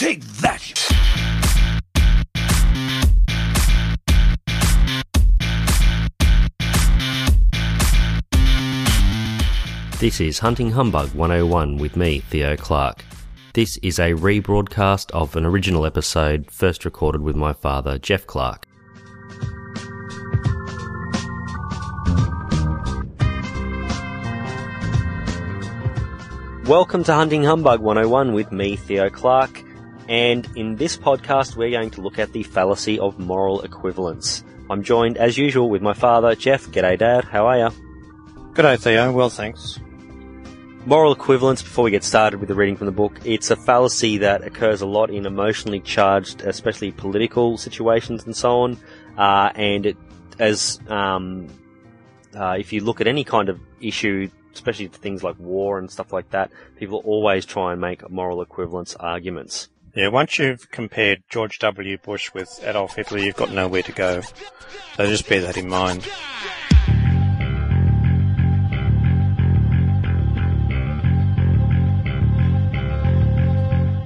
Take that! This is Hunting Humbug 101 with me, Theo Clark. This is a rebroadcast of an original episode first recorded with my father, Jeff Clark. Welcome to Hunting Humbug 101 with me, Theo Clark. And in this podcast, we're going to look at the fallacy of moral equivalence. I'm joined, as usual, with my father, Jeff. G'day, Dad. How are you? Good Theo. Well, thanks. Moral equivalence, before we get started with the reading from the book, it's a fallacy that occurs a lot in emotionally charged, especially political situations and so on. Uh, and it, as, um, uh, if you look at any kind of issue, especially things like war and stuff like that, people always try and make moral equivalence arguments. Yeah, once you've compared George W. Bush with Adolf Hitler, you've got nowhere to go. So just bear that in mind.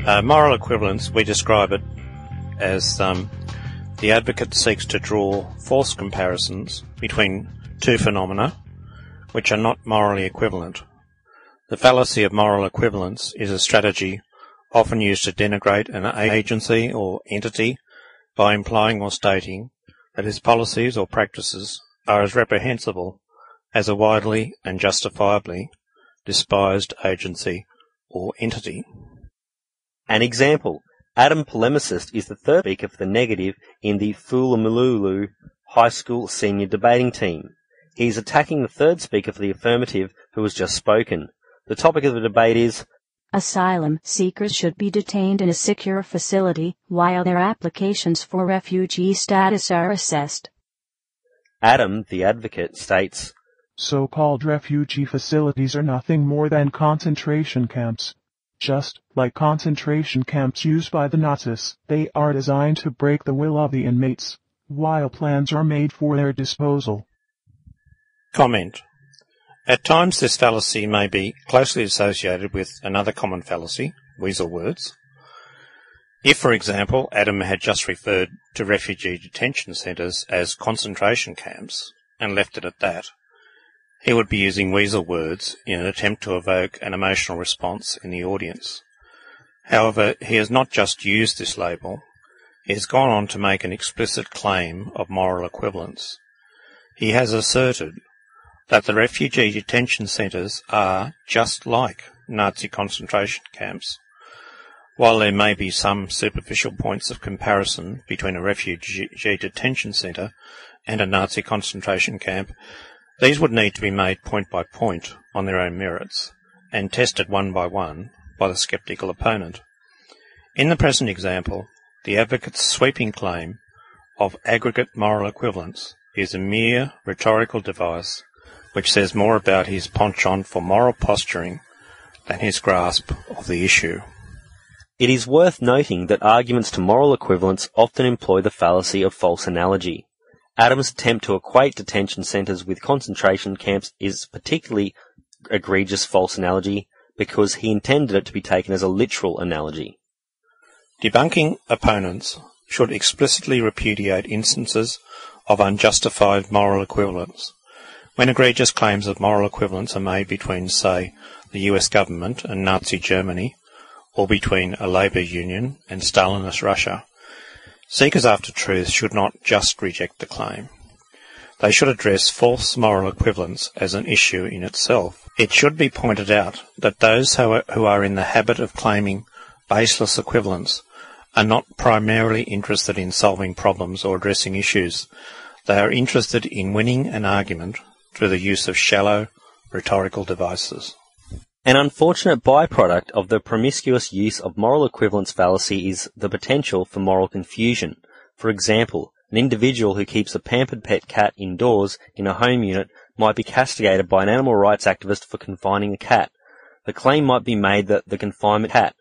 Uh, moral equivalence, we describe it as um, the advocate seeks to draw false comparisons between two phenomena which are not morally equivalent. The fallacy of moral equivalence is a strategy often used to denigrate an agency or entity by implying or stating that his policies or practices are as reprehensible as a widely and justifiably despised agency or entity. An example, Adam Polemicist is the third speaker for the negative in the Foolamululu High School senior debating team. He is attacking the third speaker for the affirmative who has just spoken. The topic of the debate is Asylum seekers should be detained in a secure facility while their applications for refugee status are assessed. Adam, the advocate, states So-called refugee facilities are nothing more than concentration camps. Just like concentration camps used by the Nazis, they are designed to break the will of the inmates, while plans are made for their disposal. Comment. At times this fallacy may be closely associated with another common fallacy, weasel words. If, for example, Adam had just referred to refugee detention centres as concentration camps and left it at that, he would be using weasel words in an attempt to evoke an emotional response in the audience. However, he has not just used this label, he has gone on to make an explicit claim of moral equivalence. He has asserted that the refugee detention centres are just like Nazi concentration camps. While there may be some superficial points of comparison between a refugee detention centre and a Nazi concentration camp, these would need to be made point by point on their own merits, and tested one by one by the sceptical opponent. In the present example, the advocate's sweeping claim of aggregate moral equivalence is a mere rhetorical device which says more about his penchant for moral posturing than his grasp of the issue. It is worth noting that arguments to moral equivalence often employ the fallacy of false analogy. Adams' attempt to equate detention centres with concentration camps is particularly egregious false analogy because he intended it to be taken as a literal analogy. Debunking opponents should explicitly repudiate instances of unjustified moral equivalence. When egregious claims of moral equivalence are made between, say, the US government and Nazi Germany, or between a labour union and Stalinist Russia, Seekers after truth should not just reject the claim. They should address false moral equivalence as an issue in itself. It should be pointed out that those who are in the habit of claiming baseless equivalence are not primarily interested in solving problems or addressing issues. They are interested in winning an argument through the use of shallow rhetorical devices. An unfortunate byproduct of the promiscuous use of moral equivalence fallacy is the potential for moral confusion. For example, an individual who keeps a pampered pet cat indoors in a home unit might be castigated by an animal rights activist for confining a cat. The claim might be made that the confinement cat.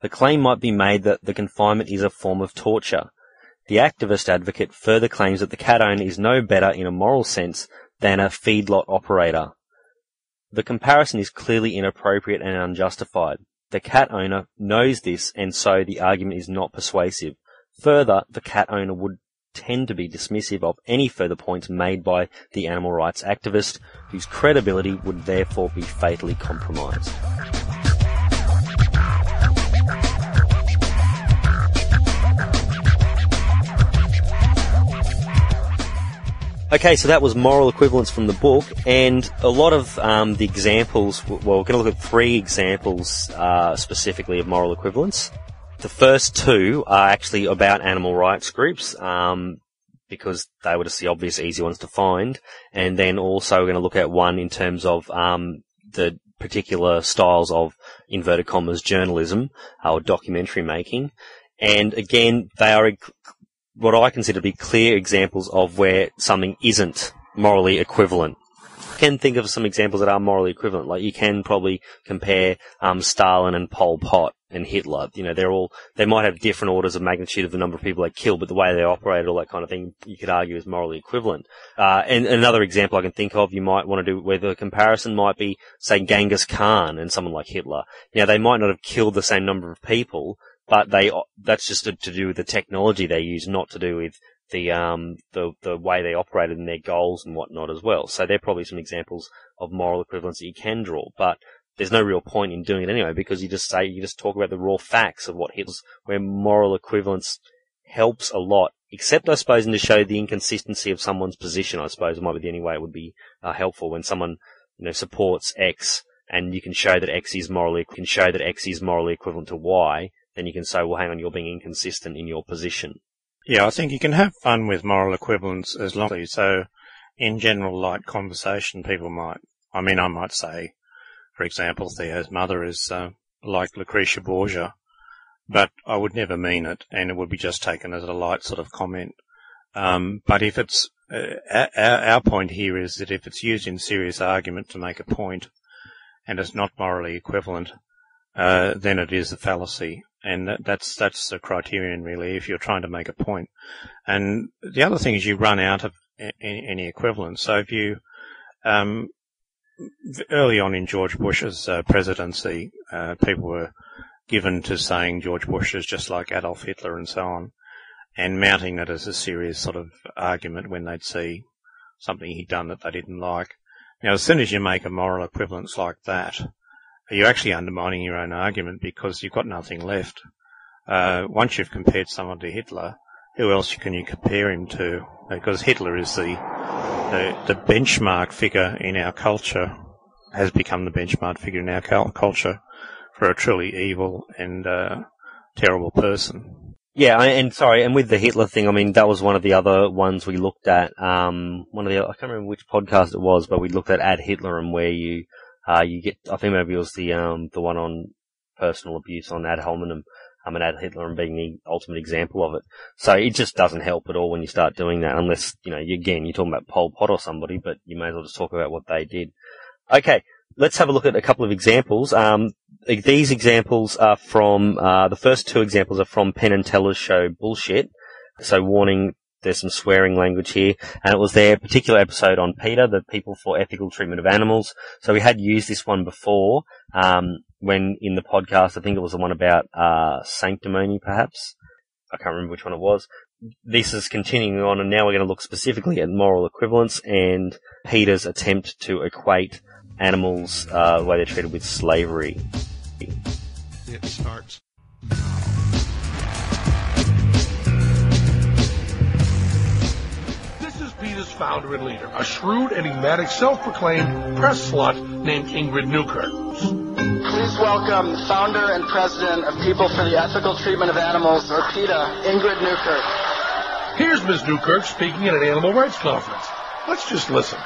The claim might be made that the confinement is a form of torture. The activist advocate further claims that the cat owner is no better in a moral sense than a feedlot operator. The comparison is clearly inappropriate and unjustified. The cat owner knows this and so the argument is not persuasive. Further, the cat owner would tend to be dismissive of any further points made by the animal rights activist, whose credibility would therefore be fatally compromised. Okay, so that was moral equivalence from the book, and a lot of um, the examples. Well, we're going to look at three examples uh, specifically of moral equivalence. The first two are actually about animal rights groups, um, because they were just the obvious, easy ones to find. And then also we're going to look at one in terms of um, the particular styles of inverted commas journalism uh, or documentary making. And again, they are what I consider to be clear examples of where something isn't morally equivalent. You can think of some examples that are morally equivalent. Like you can probably compare um, Stalin and Pol Pot and Hitler. You know, they're all they might have different orders of magnitude of the number of people they kill, but the way they operate, all that kind of thing, you could argue is morally equivalent. Uh, and another example I can think of, you might want to do where the comparison might be, say, Genghis Khan and someone like Hitler. Now, they might not have killed the same number of people, but they that's just to, do with the technology they use, not to do with the um the the way they operated and their goals and whatnot as well. So they're probably some examples of moral equivalence that you can draw, but there's no real point in doing it anyway because you just say you just talk about the raw facts of what Hitler's where moral equivalence helps a lot. Except I suppose in to show the inconsistency of someone's position. I suppose might be the only way it would be uh, helpful when someone you know supports X and you can show that X is morally can show that X is morally equivalent to Y then you can say, well, hang on, you're being inconsistent in your position. Yeah, I think you can have fun with moral equivalence as long as so in general light conversation people might, I mean, I might say, for example, Theo's mother is uh, like Lucretia Borgia, but I would never mean it and it would be just taken as a light sort of comment. Um, but if it's, uh, our, our point here is that if it's used in serious argument to make a point and it's not morally equivalent, uh, then it is a fallacy and that, that's that's the criterion really if you're trying to make a point. And the other thing is you run out of any, any equivalence. So if you um, early on in George Bush's uh, presidency, uh, people were given to saying George Bush is just like Adolf Hitler and so on, and mounting it as a serious sort of argument when they'd see something he'd done that they didn't like. Now, as soon as you make a moral equivalence like that, you're actually undermining your own argument because you've got nothing left. Uh, once you've compared someone to Hitler, who else can you compare him to? Because Hitler is the, the, the benchmark figure in our culture, has become the benchmark figure in our culture for a truly evil and uh, terrible person. Yeah, and sorry, and with the Hitler thing, I mean, that was one of the other ones we looked at. Um, one of the, I can't remember which podcast it was, but we looked at Ad Hitler and where you uh, you get, I think maybe it was the, um, the one on personal abuse on Ad hominem, um, and Ad Hitler and being the ultimate example of it. So it just doesn't help at all when you start doing that unless, you know, again, you're talking about Pol Pot or somebody, but you may as well just talk about what they did. Okay. Let's have a look at a couple of examples. Um, these examples are from, uh, the first two examples are from Penn and Teller's show Bullshit. So warning there's some swearing language here, and it was their particular episode on PETA, the People for Ethical Treatment of Animals. So we had used this one before, um, when in the podcast, I think it was the one about, uh, sanctimony, perhaps. I can't remember which one it was. This is continuing on, and now we're going to look specifically at moral equivalence and PETA's attempt to equate animals, uh, the way they're treated with slavery. It starts founder and leader, a shrewd, enigmatic, self-proclaimed press slut named Ingrid Newkirk. Please welcome the founder and president of People for the Ethical Treatment of Animals, or PETA, Ingrid Newkirk. Here's Ms. Newkirk speaking at an animal rights conference. Let's just listen.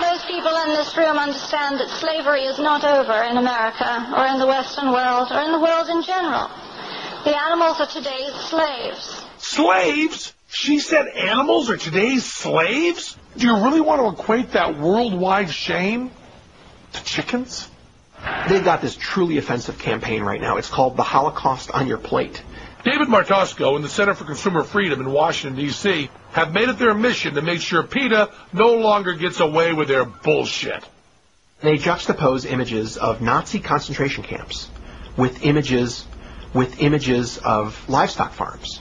Most people in this room understand that slavery is not over in America, or in the Western world, or in the world in general. The animals are today's slaves. Slaves? She said animals are today's slaves? Do you really want to equate that worldwide shame to chickens? They've got this truly offensive campaign right now. It's called The Holocaust on Your Plate. David Martosko and the Center for Consumer Freedom in Washington, D.C. have made it their mission to make sure PETA no longer gets away with their bullshit. They juxtapose images of Nazi concentration camps with images with images of livestock farms.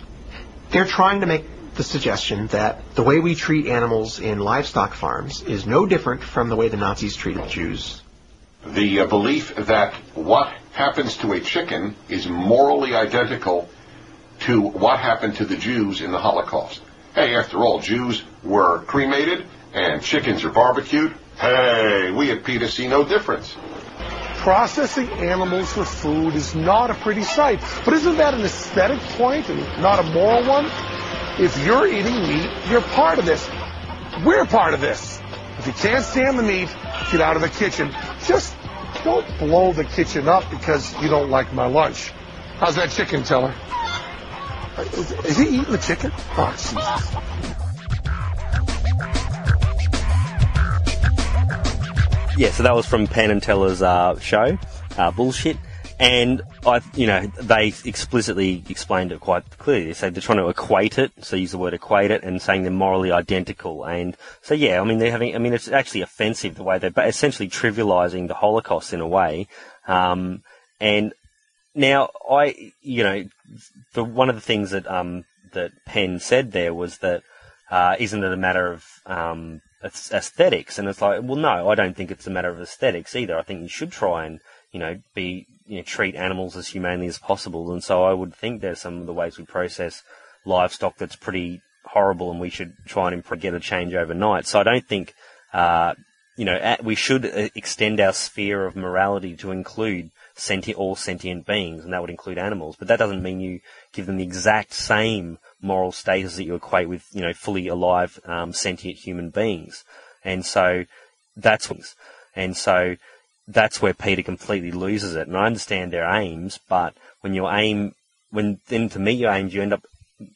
They're trying to make the suggestion that the way we treat animals in livestock farms is no different from the way the Nazis treated Jews. The uh, belief that what happens to a chicken is morally identical to what happened to the Jews in the Holocaust. Hey, after all, Jews were cremated and chickens are barbecued. Hey, we at PETA see no difference. Processing animals for food is not a pretty sight. But isn't that an aesthetic point and not a moral one? If you're eating meat, you're part of this. We're part of this. If you can't stand the meat, get out of the kitchen. Just don't blow the kitchen up because you don't like my lunch. How's that chicken, Teller? Is, he eating the chicken? Oh, Jesus. Yeah, so that was from Penn and Teller's uh, show, uh, Bullshit. And I, you know, they explicitly explained it quite clearly. They said they're trying to equate it, so use the word equate it, and saying they're morally identical. And so, yeah, I mean, they're having, I mean, it's actually offensive the way they're essentially trivializing the Holocaust in a way. Um, and now I, you know, the, one of the things that, um, that Penn said there was that, uh, isn't it a matter of, um, aesthetics. And it's like, well, no, I don't think it's a matter of aesthetics either. I think you should try and, you know, be, you know, treat animals as humanely as possible. And so I would think there's some of the ways we process livestock that's pretty horrible and we should try and get a change overnight. So I don't think, uh, you know, we should uh, extend our sphere of morality to include sentient, all sentient beings, and that would include animals. But that doesn't mean you give them the exact same moral status that you equate with, you know, fully alive, um, sentient human beings. And so that's, and so that's where PETA completely loses it. And I understand their aims, but when your aim, when then to meet your aims, you end up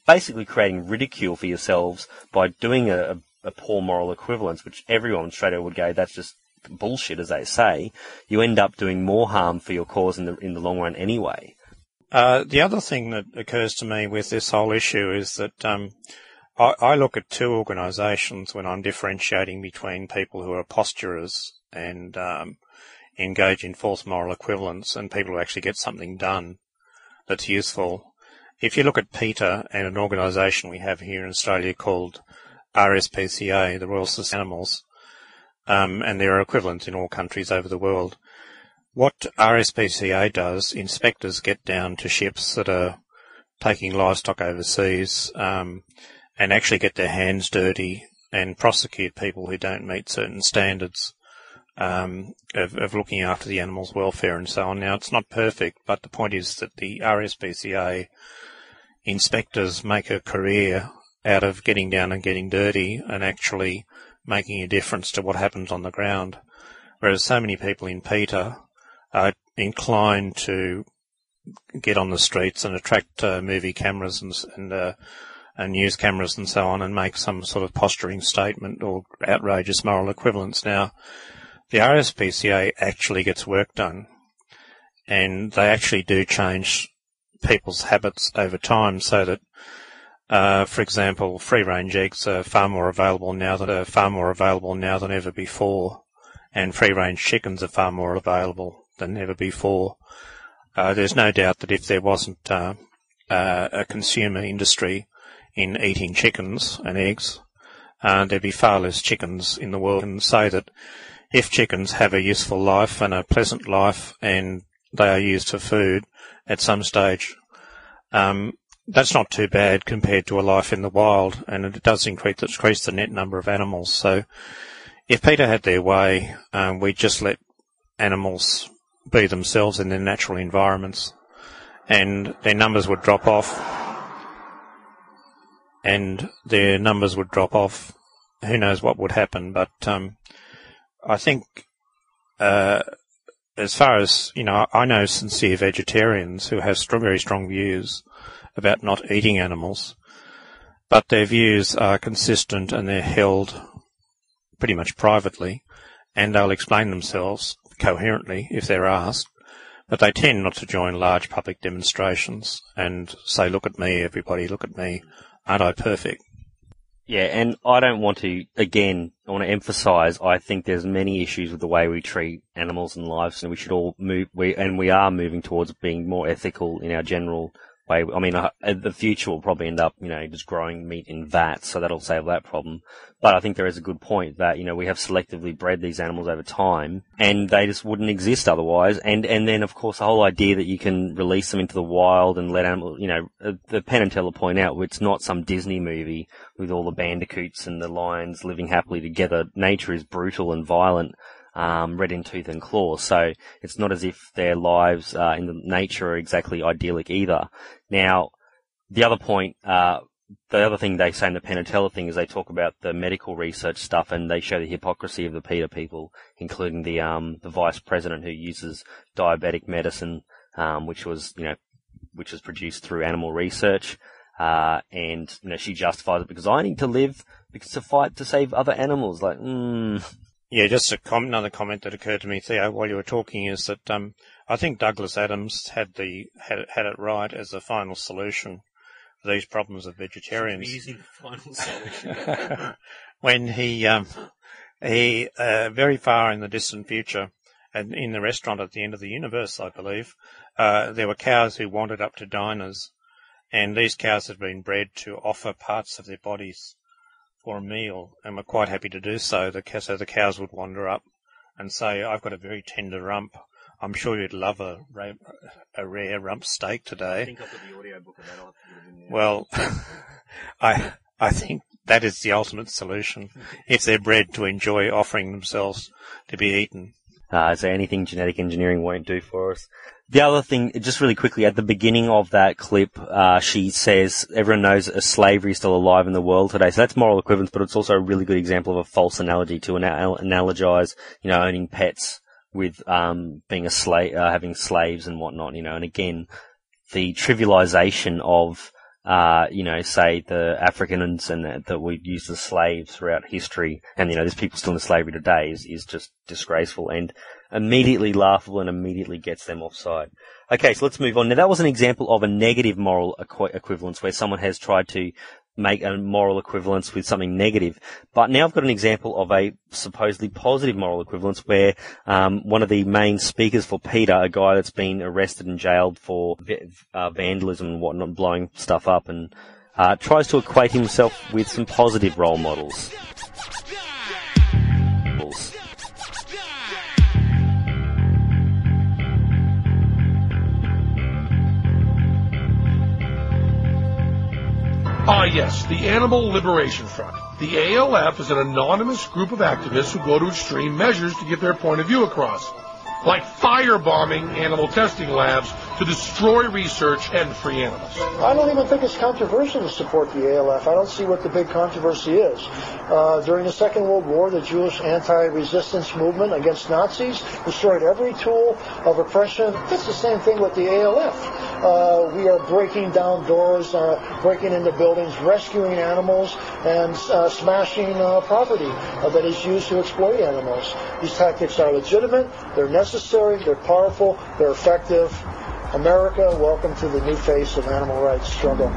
basically creating ridicule for yourselves by doing a, a, poor moral equivalence, which everyone straight away would go, that's just bullshit, as they say. You end up doing more harm for your cause in the in the long run anyway. Uh, the other thing that occurs to me with this whole issue is that um, I, I, look at two organisations when I'm differentiating between people who are posturers and um, engage in false moral equivalence and people who actually get something done that's useful. If you look at PETA and an organisation we have here in Australia called RSPCA, the Royal Society of Animals, um, and there are equivalents in all countries over the world, what RSPCA does, inspectors get down to ships that are taking livestock overseas um, and actually get their hands dirty and prosecute people who don't meet certain standards um, of, of, looking after the animal's welfare and so on. Now, it's not perfect, but the point is that the RSPCA inspectors make a career out of getting down and getting dirty and actually making a difference to what happens on the ground. Whereas so many people in PETA are inclined to get on the streets and attract uh, movie cameras and, and, uh, and news cameras and so on and make some sort of posturing statement or outrageous moral equivalence. Now, the RSPCA actually gets work done and they actually do change people's habits over time so that uh, for example, free range eggs are far more available now than are far more available now than ever before, and free range chickens are far more available than ever before. Uh, there's no doubt that if there wasn't uh, uh, a consumer industry in eating chickens and eggs, uh, there'd be far less chickens in the world. And say that if chickens have a useful life and a pleasant life and they are used for food at some stage, um, that's not too bad compared to a life in the wild, and it does increase, increase the net number of animals. So, if PETA had their way, um, we'd just let animals be themselves in their natural environments, and their numbers would drop off, and their numbers would drop off. Who knows what would happen? But um, I think, uh, as far as you know, I know sincere vegetarians who have strong, very strong views about not eating animals, but their views are consistent and they're held pretty much privately, and they'll explain themselves coherently if they're asked, but they tend not to join large public demonstrations and say, look at me, everybody, look at me, aren't I perfect? Yeah, and I don't want to, again, I want to emphasize, I think there's many issues with the way we treat animals and lives, and we should all move, we, and we are moving towards being more ethical in our general way. I mean, uh, the future will probably end up, you know, just growing meat in vats, so that'll solve that problem. But I think there is a good point that, you know, we have selectively bred these animals over time and they just wouldn't exist otherwise. And, and then of course the whole idea that you can release them into the wild and let animals, you know, uh, the Penn and Teller point out it's not some Disney movie with all the bandicoots and the lions living happily together. Nature is brutal and violent. Um, red in tooth and claw. So it's not as if their lives uh, in the nature are exactly idyllic either. Now, the other point, uh, the other thing they say in the Teller thing is they talk about the medical research stuff and they show the hypocrisy of the PETA people, including the um, the vice president who uses diabetic medicine, um, which was you know which was produced through animal research, uh, and you know she justifies it because I need to live because to fight to save other animals. Like, mm. Yeah, just a com- another comment that occurred to me, Theo, while you were talking is that um, I think Douglas Adams had the had had it right as the final solution for these problems of vegetarians. Using final solution. when he, um, he, uh, very far in the distant future, and in the restaurant at the end of the universe, I believe, uh, there were cows who wandered up to diners, and these cows had been bred to offer parts of their bodies for a meal, and were quite happy to do so. The, so the cows would wander up and say, "I've got a very tender rump. I'm sure you'd love a, a rare rump steak today." Well, I I think that is the ultimate solution if they're bred to enjoy offering themselves to be eaten. Uh, is there anything genetic engineering won't do for us? The other thing, just really quickly, at the beginning of that clip, uh, she says everyone knows slavery is still alive in the world today. So that's moral equivalence, but it's also a really good example of a false analogy to analogize, you know, owning pets with um, being a slave, uh, having slaves and whatnot, you know. And again, the trivialization of uh, you know, say the Africans and that, that we used as slaves throughout history, and you know, there's people still in slavery today, is, is just disgraceful and immediately laughable and immediately gets them offside. Okay, so let's move on. Now that was an example of a negative moral equ- equivalence where someone has tried to make a moral equivalence with something negative. But now I've got an example of a supposedly positive moral equivalence where um, one of the main speakers for PETA, a guy that's been arrested and jailed for uh, vandalism and whatnot, blowing stuff up, and uh, tries to equate himself with some positive role models. Ah, yes, the Animal Liberation Front. The ALF is an anonymous group of activists who go to extreme measures to get their point of view across, like firebombing animal testing labs to destroy research and free animals. I don't even think it's controversial to support the ALF. I don't see what the big controversy is. Uh, during the Second World War, the Jewish anti-resistance movement against Nazis destroyed every tool of oppression. It's the same thing with the ALF. Uh, we are breaking down doors, uh, breaking into buildings, rescuing animals, and uh, smashing uh, property uh, that is used to exploit animals. These tactics are legitimate, they're necessary, they're powerful, they're effective. America, welcome to the new face of animal rights struggle.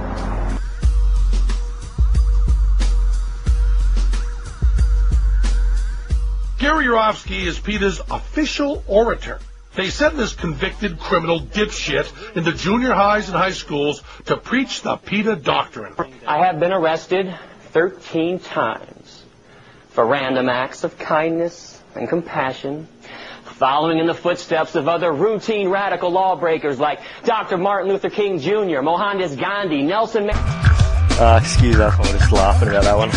Gary Yourofsky is PETA's official orator. They send this convicted criminal dipshit into junior highs and high schools to preach the PETA doctrine. I have been arrested 13 times for random acts of kindness and compassion following in the footsteps of other routine radical lawbreakers like Dr. Martin Luther King Jr., Mohandas Gandhi, Nelson Mandela. Uh, excuse us, I'm just laughing about that one.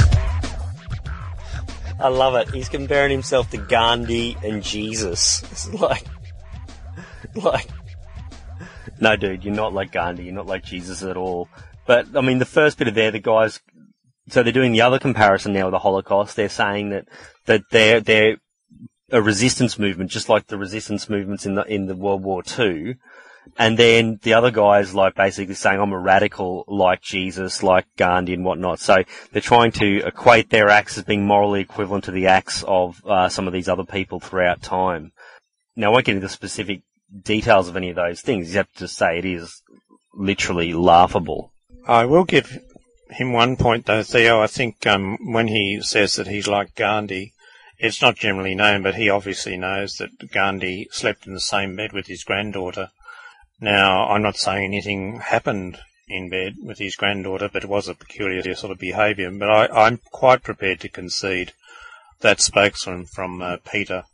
I love it. He's comparing himself to Gandhi and Jesus. It's like, like, no, dude, you're not like Gandhi. You're not like Jesus at all. But I mean, the first bit of there, the guys. So they're doing the other comparison now with the Holocaust. They're saying that that they're they're a resistance movement, just like the resistance movements in the in the World War Two. And then the other guys like basically saying I'm a radical like Jesus, like Gandhi and whatnot. So they're trying to equate their acts as being morally equivalent to the acts of uh, some of these other people throughout time. Now I won't get into the specific details of any of those things. You have to say it is literally laughable. I will give him one point though, Theo. I think um, when he says that he's like Gandhi, it's not generally known, but he obviously knows that Gandhi slept in the same bed with his granddaughter. Now, I'm not saying anything happened in bed with his granddaughter, but it was a peculiar sort of behaviour. But I, am quite prepared to concede that spokesman from uh, PETA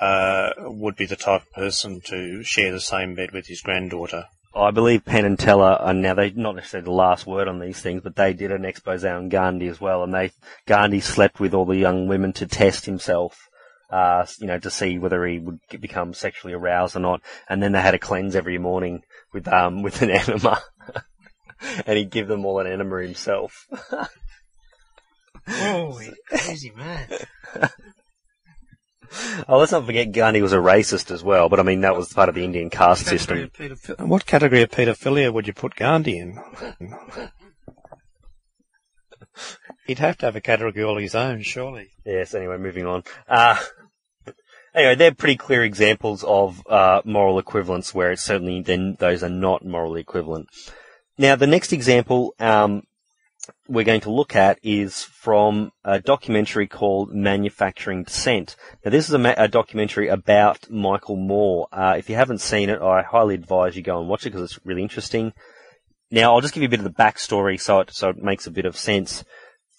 uh, would be the type of person to share the same bed with his granddaughter. I believe Penn and Teller are now they not necessarily the last word on these things, but they did an expose on Gandhi as well, and they Gandhi slept with all the young women to test himself, uh, you know, to see whether he would become sexually aroused or not, and then they had a cleanse every morning with um with an enema, and he'd give them all an enema himself. Holy crazy man! Oh, let's not forget Gandhi was a racist as well, but I mean that was part of the Indian caste system. What category of paedophilia would you put Gandhi in? He'd have to have a category all his own, surely. Yes. Anyway, moving on. Uh, anyway, they're pretty clear examples of uh, moral equivalence, where it's certainly then those are not morally equivalent. Now, the next example um, we're going to look at is from a documentary called Manufacturing Dissent. Now, this is a, ma- a documentary about Michael Moore. Uh, if you haven't seen it, I highly advise you go and watch it because it's really interesting. Now, I'll just give you a bit of the backstory so it, so it makes a bit of sense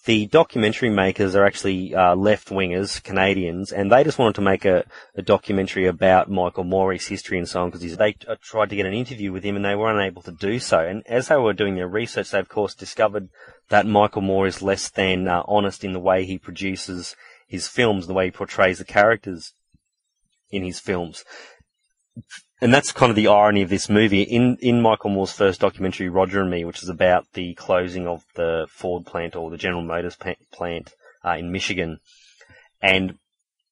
the documentary makers are actually uh, left wingers, Canadians, and they just wanted to make a, a documentary about Michael Moore's history and so on because they uh, tried to get an interview with him and they were unable to do so. And as they were doing their research, they of course discovered that Michael Moore is less than uh, honest in the way he produces his films, the way he portrays the characters in his films and that's kind of the irony of this movie. In in Michael Moore's first documentary, Roger and Me, which is about the closing of the Ford plant or the General Motors plant uh, in Michigan, and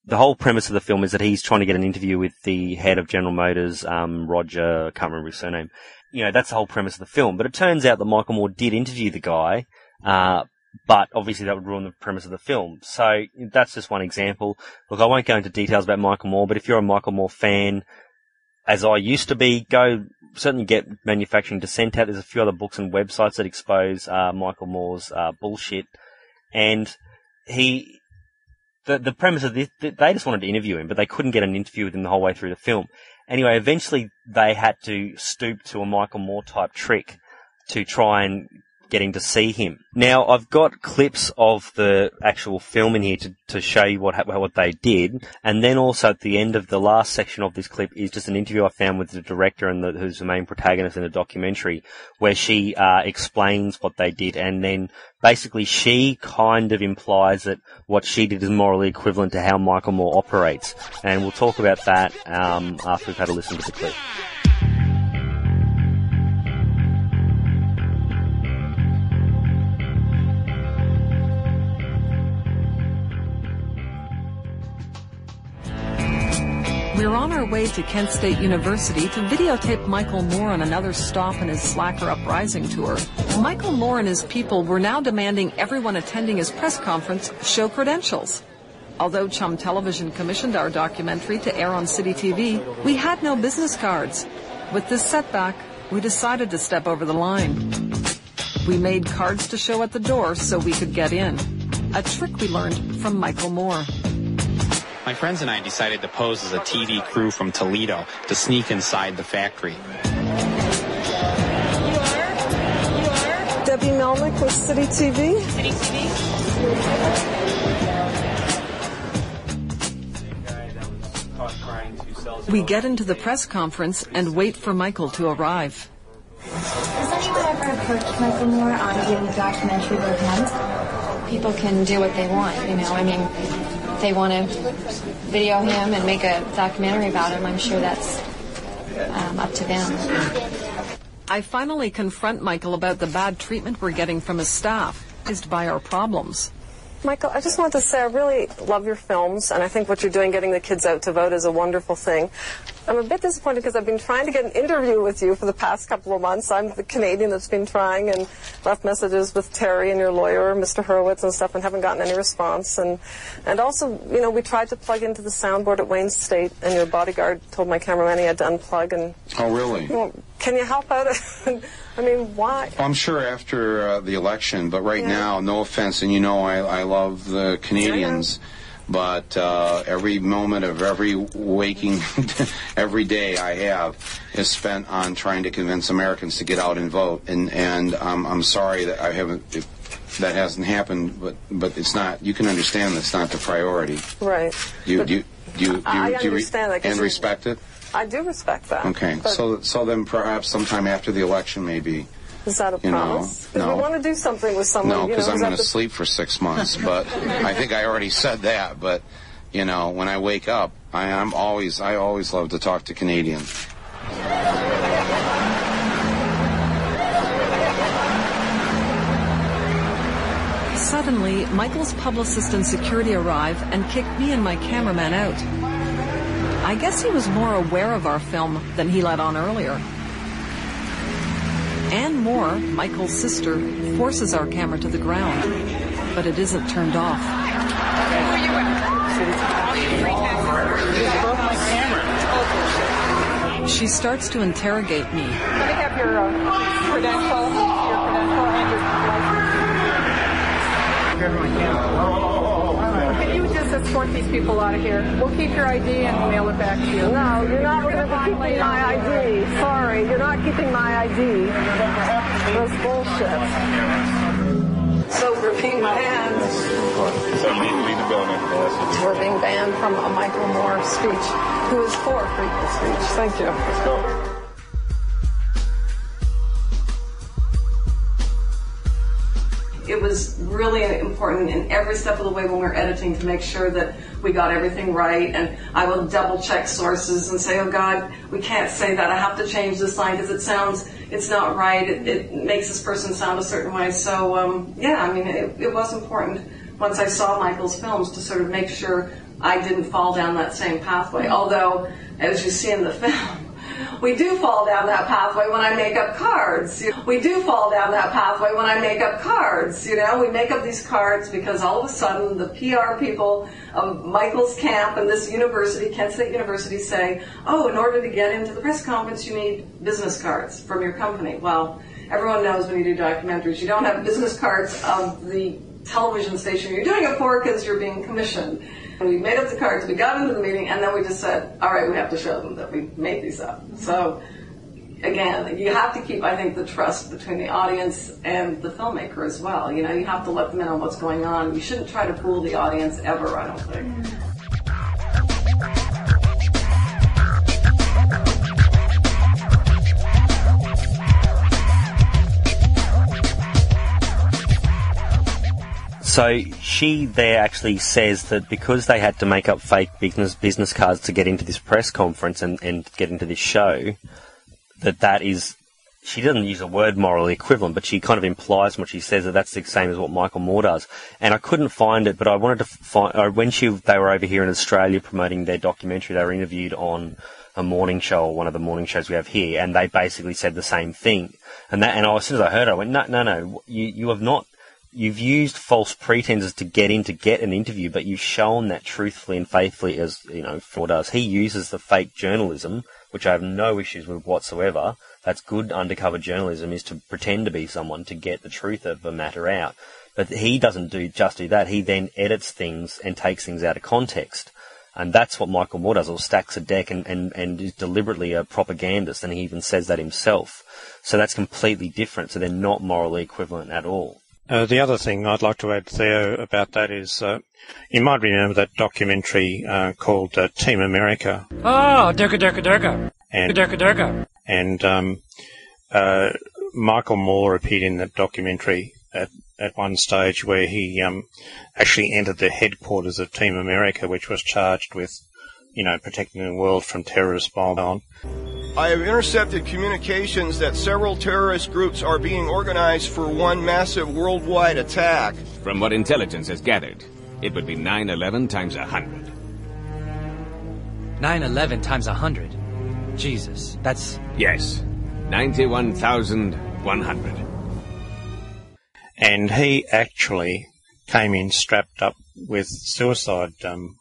the whole premise of the film is that he's trying to get an interview with the head of General Motors, um, Roger. I can't remember his surname. You know, that's the whole premise of the film. But it turns out that Michael Moore did interview the guy, uh, but obviously that would ruin the premise of the film. So that's just one example. Look, I won't go into details about Michael Moore, but if you're a Michael Moore fan, as I used to be, go certainly get Manufacturing Dissent out. There's a few other books and websites that expose uh, Michael Moore's uh, bullshit, and he. The, the premise of this, they just wanted to interview him, but they couldn't get an interview with him the whole way through the film. Anyway, eventually they had to stoop to a Michael Moore type trick to try and getting to see him. Now, I've got clips of the actual film in here to, to show you what what they did, and then also at the end of the last section of this clip is just an interview I found with the director and the, who's the main protagonist in the documentary, where she uh, explains what they did, and then basically she kind of implies that what she did is morally equivalent to how Michael Moore operates, and we'll talk about that um, after we've had a listen to the clip. We're on our way to Kent State University to videotape Michael Moore on another stop in his Slacker Uprising tour. Michael Moore and his people were now demanding everyone attending his press conference show credentials. Although Chum Television commissioned our documentary to air on City TV, we had no business cards. With this setback, we decided to step over the line. We made cards to show at the door so we could get in. A trick we learned from Michael Moore. My friends and I decided to pose as a TV crew from Toledo to sneak inside the factory. Debbie Melnyk with City TV. City TV. We get into the press conference and wait for Michael to arrive. Has anyone ever approached Michael Moore on doing a documentary with? People can do what they want, you know. I mean, they want to video him and make a documentary about him, I'm sure that's um, up to them. I finally confront Michael about the bad treatment we're getting from his staff, caused by our problems. Michael, I just want to say I really love your films, and I think what you're doing, getting the kids out to vote, is a wonderful thing. I'm a bit disappointed because I've been trying to get an interview with you for the past couple of months. I'm the Canadian that's been trying and left messages with Terry and your lawyer, Mr. Hurwitz, and stuff, and haven't gotten any response. And and also, you know, we tried to plug into the soundboard at Wayne State, and your bodyguard told my cameraman he had to unplug. And oh, really? You Can you help out? I mean, why? I'm sure after uh, the election, but right Yeah. now, no offense, and you know I, I love the Canadians, but uh, every moment of every waking, every day I have is spent on trying to convince Americans to get out and vote, and and um, I'm sorry that I haven't. It, that hasn't happened, but but it's not. You can understand that's not the priority. Right. You But do you do you, I you, you re- understand that and respect it. I do respect that. Okay, so so then perhaps sometime after the election, maybe. is that a you know, promise? 'Cause no. we want to do something with someone. No, you because know, I'm going to the- sleep for six months. But I think I already said that. But you know, when I wake up, I, I'm always I always love to talk to Canadians. Suddenly, Michael's publicist and security arrive and kick me and my cameraman out. I guess he was more aware of our film than he let on earlier. Anne Moore, Michael's sister, forces our camera to the ground, but it isn't turned off. She starts to interrogate me. Let me have your uh, credential, your credential, and escort these people out of here? We'll keep your ID and mail it back to you. No, you're not We're going gonna to keep my our- ID. Sorry, you're not keeping my ID. That's bullshit. So we're being banned. So you need to leave the building. We're being banned from a Michael Moore speech, who is for freedom of speech. Thank you. Let's go. It was really important in every step of the way when we were editing to make sure that we got everything right. And I will double check sources and say, oh God, we can't say that. I have to change this line because it sounds, it's not right. It, it makes this person sound a certain way. So, um, yeah, I mean, it, it was important once I saw Michael's films to sort of make sure I didn't fall down that same pathway. Although, as you see in the film, we do fall down that pathway when I make up cards. We do fall down that pathway when I make up cards. You know, we make up these cards because all of a sudden the PR people of Michael's camp and this university, Kent State University, say, oh, in order to get into the press conference, you need business cards from your company. Well, everyone knows when you do documentaries, you don't have business cards of the television station you're doing it for because you're being commissioned. And we made up the cards, we got into the meeting, and then we just said, all right, we have to show them that we made these up. Mm-hmm. So, again, you have to keep, I think, the trust between the audience and the filmmaker as well. You know, you have to let them in on what's going on. You shouldn't try to fool the audience ever, I don't think. Mm-hmm. So she there actually says that because they had to make up fake business business cards to get into this press conference and, and get into this show, that that is she doesn't use the word morally equivalent, but she kind of implies what she says that that's the same as what Michael Moore does. And I couldn't find it, but I wanted to find uh, when she they were over here in Australia promoting their documentary. They were interviewed on a morning show, or one of the morning shows we have here, and they basically said the same thing. And that, and I, as soon as I heard it, I went, no, no, no, you you have not. You've used false pretenses to get in to get an interview, but you've shown that truthfully and faithfully, as you know, Ford does. He uses the fake journalism, which I have no issues with whatsoever. That's good undercover journalism is to pretend to be someone to get the truth of a matter out. But he doesn't do just do that. He then edits things and takes things out of context. And that's what Michael Moore does, or stacks a deck and, and, and is deliberately a propagandist, and he even says that himself. So that's completely different. So they're not morally equivalent at all. Uh, the other thing I'd like to add, Theo, about that is uh, you might remember that documentary uh, called uh, Team America. Oh, Durga Durga Durga. And, Durga Durga. and um, uh, Michael Moore appeared in that documentary at, at one stage where he um, actually entered the headquarters of Team America, which was charged with, you know, protecting the world from terrorist bomb. I have intercepted communications that several terrorist groups are being organized for one massive worldwide attack. From what intelligence has gathered, it would be 9-11 times a hundred. 9-11 times a hundred. Jesus, that's... Yes, 91,100. And he actually came in strapped up with suicide um,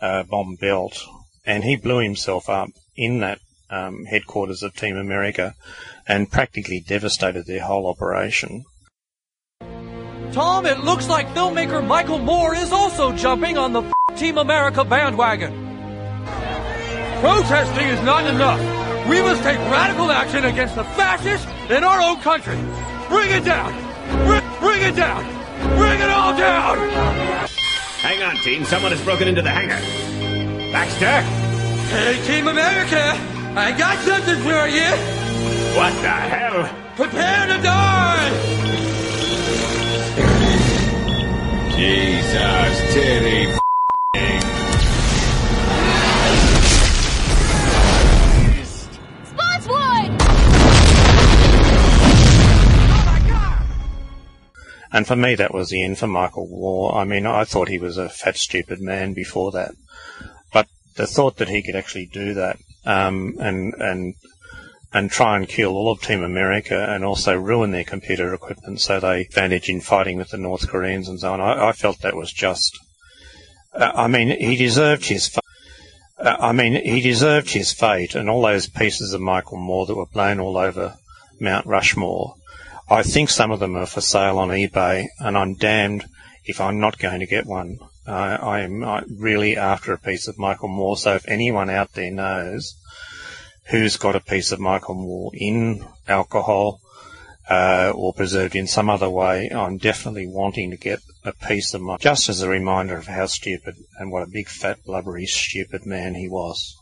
uh, bomb belt, and he blew himself up in that um, headquarters of Team America and practically devastated their whole operation. Tom, it looks like filmmaker Michael Moore is also jumping on the Team America bandwagon. Protesting is not enough. We must take radical action against the fascists in our own country. Bring it down! Bring, bring it down! Bring it all down! Hang on, team. Someone has broken into the hangar. Baxter? Hey, Team America! I got something for you! What the hell? Prepare to die! Jesus, Terry. Spottswoode! And for me, that was the end for Michael Moore. I mean, I thought he was a fat, stupid man before that. But the thought that he could actually do that, um, and, and, and try and kill all of Team America and also ruin their computer equipment so they advantage in fighting with the North Koreans and so on, I, I felt that was just, uh, I mean, he deserved his fate. Uh, I mean, he deserved his fate, and all those pieces of Michael Moore that were blown all over Mount Rushmore. I think some of them are for sale on eBay, and I'm damned if I'm not going to get one. Uh, I am uh, really after a piece of Michael Moore, so if anyone out there knows who's got a piece of Michael Moore in alcohol uh, or preserved in some other way, I'm definitely wanting to get a piece of Michael, just as a reminder of how stupid and what a big, fat, blubbery, stupid man he was.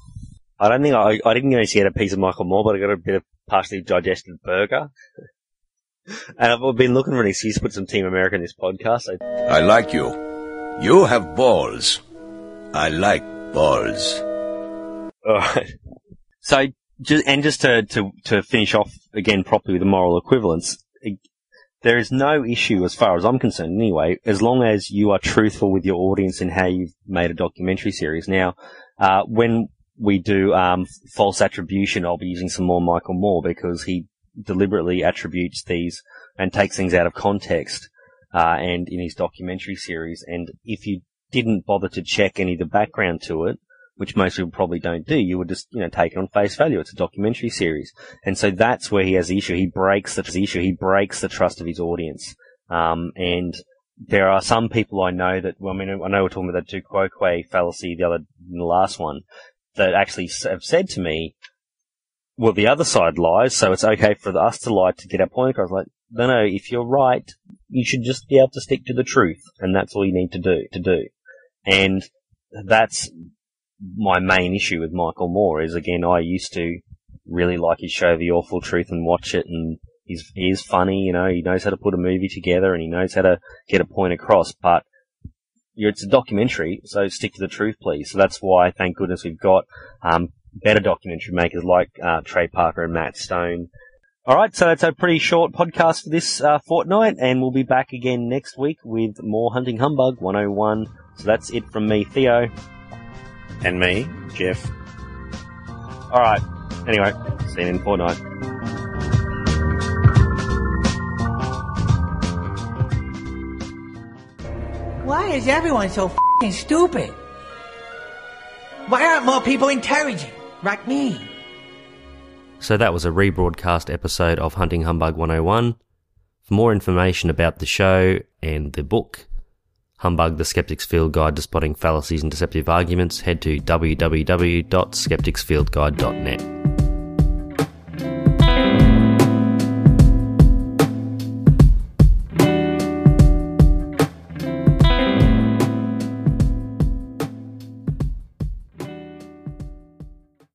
I don't think I, I didn't actually get a piece of Michael Moore, but I got a bit of partially digested burger. and I've been looking for an excuse to put some Team America in this podcast. I, I like you. You have balls. I like balls. Alright. So, just, and just to, to, to finish off again properly with the moral equivalence, there is no issue as far as I'm concerned anyway, as long as you are truthful with your audience in how you've made a documentary series. Now, uh, when we do, um, false attribution, I'll be using some more Michael Moore because he deliberately attributes these and takes things out of context, uh, and in his documentary series. And if you didn't bother to check any of the background to it, which most people probably don't do, you would just, you know, take it on face value. It's a documentary series. And so that's where he has the issue. He breaks the issue. He breaks the trust of his audience. Um, and there are some people I know that, well, I mean, I know we're talking about the tu quoque fallacy the other, the last one, that actually have said to me, well, the other side lies, so it's okay for us to lie to get our point across. Like, no, no, if you're right, you should just be able to stick to the truth, and that's all you need to do, to do. And that's my main issue with Michael Moore is again, I used to really like his show, The Awful Truth, and watch it, and he's, he is funny, you know, he knows how to put a movie together, and he knows how to get a point across, but it's a documentary, so stick to the truth, please. So that's why, thank goodness, we've got um, better documentary makers like uh, Trey Parker and Matt Stone. All right, so that's a pretty short podcast for this uh, fortnight, and we'll be back again next week with more Hunting Humbug 101. So that's it from me, Theo. And me, Jef. All right. Anyway, see you in fortnight. Why is everyone so fing stupid? Why aren't more people intelligent, like me? So that was a rebroadcast episode of Hunting Humbug 101. For more information about the show and the book, Humbug the Skeptic's Field Guide to Spotting Fallacies and Deceptive Arguments, head to www.skepticsfieldguide.net.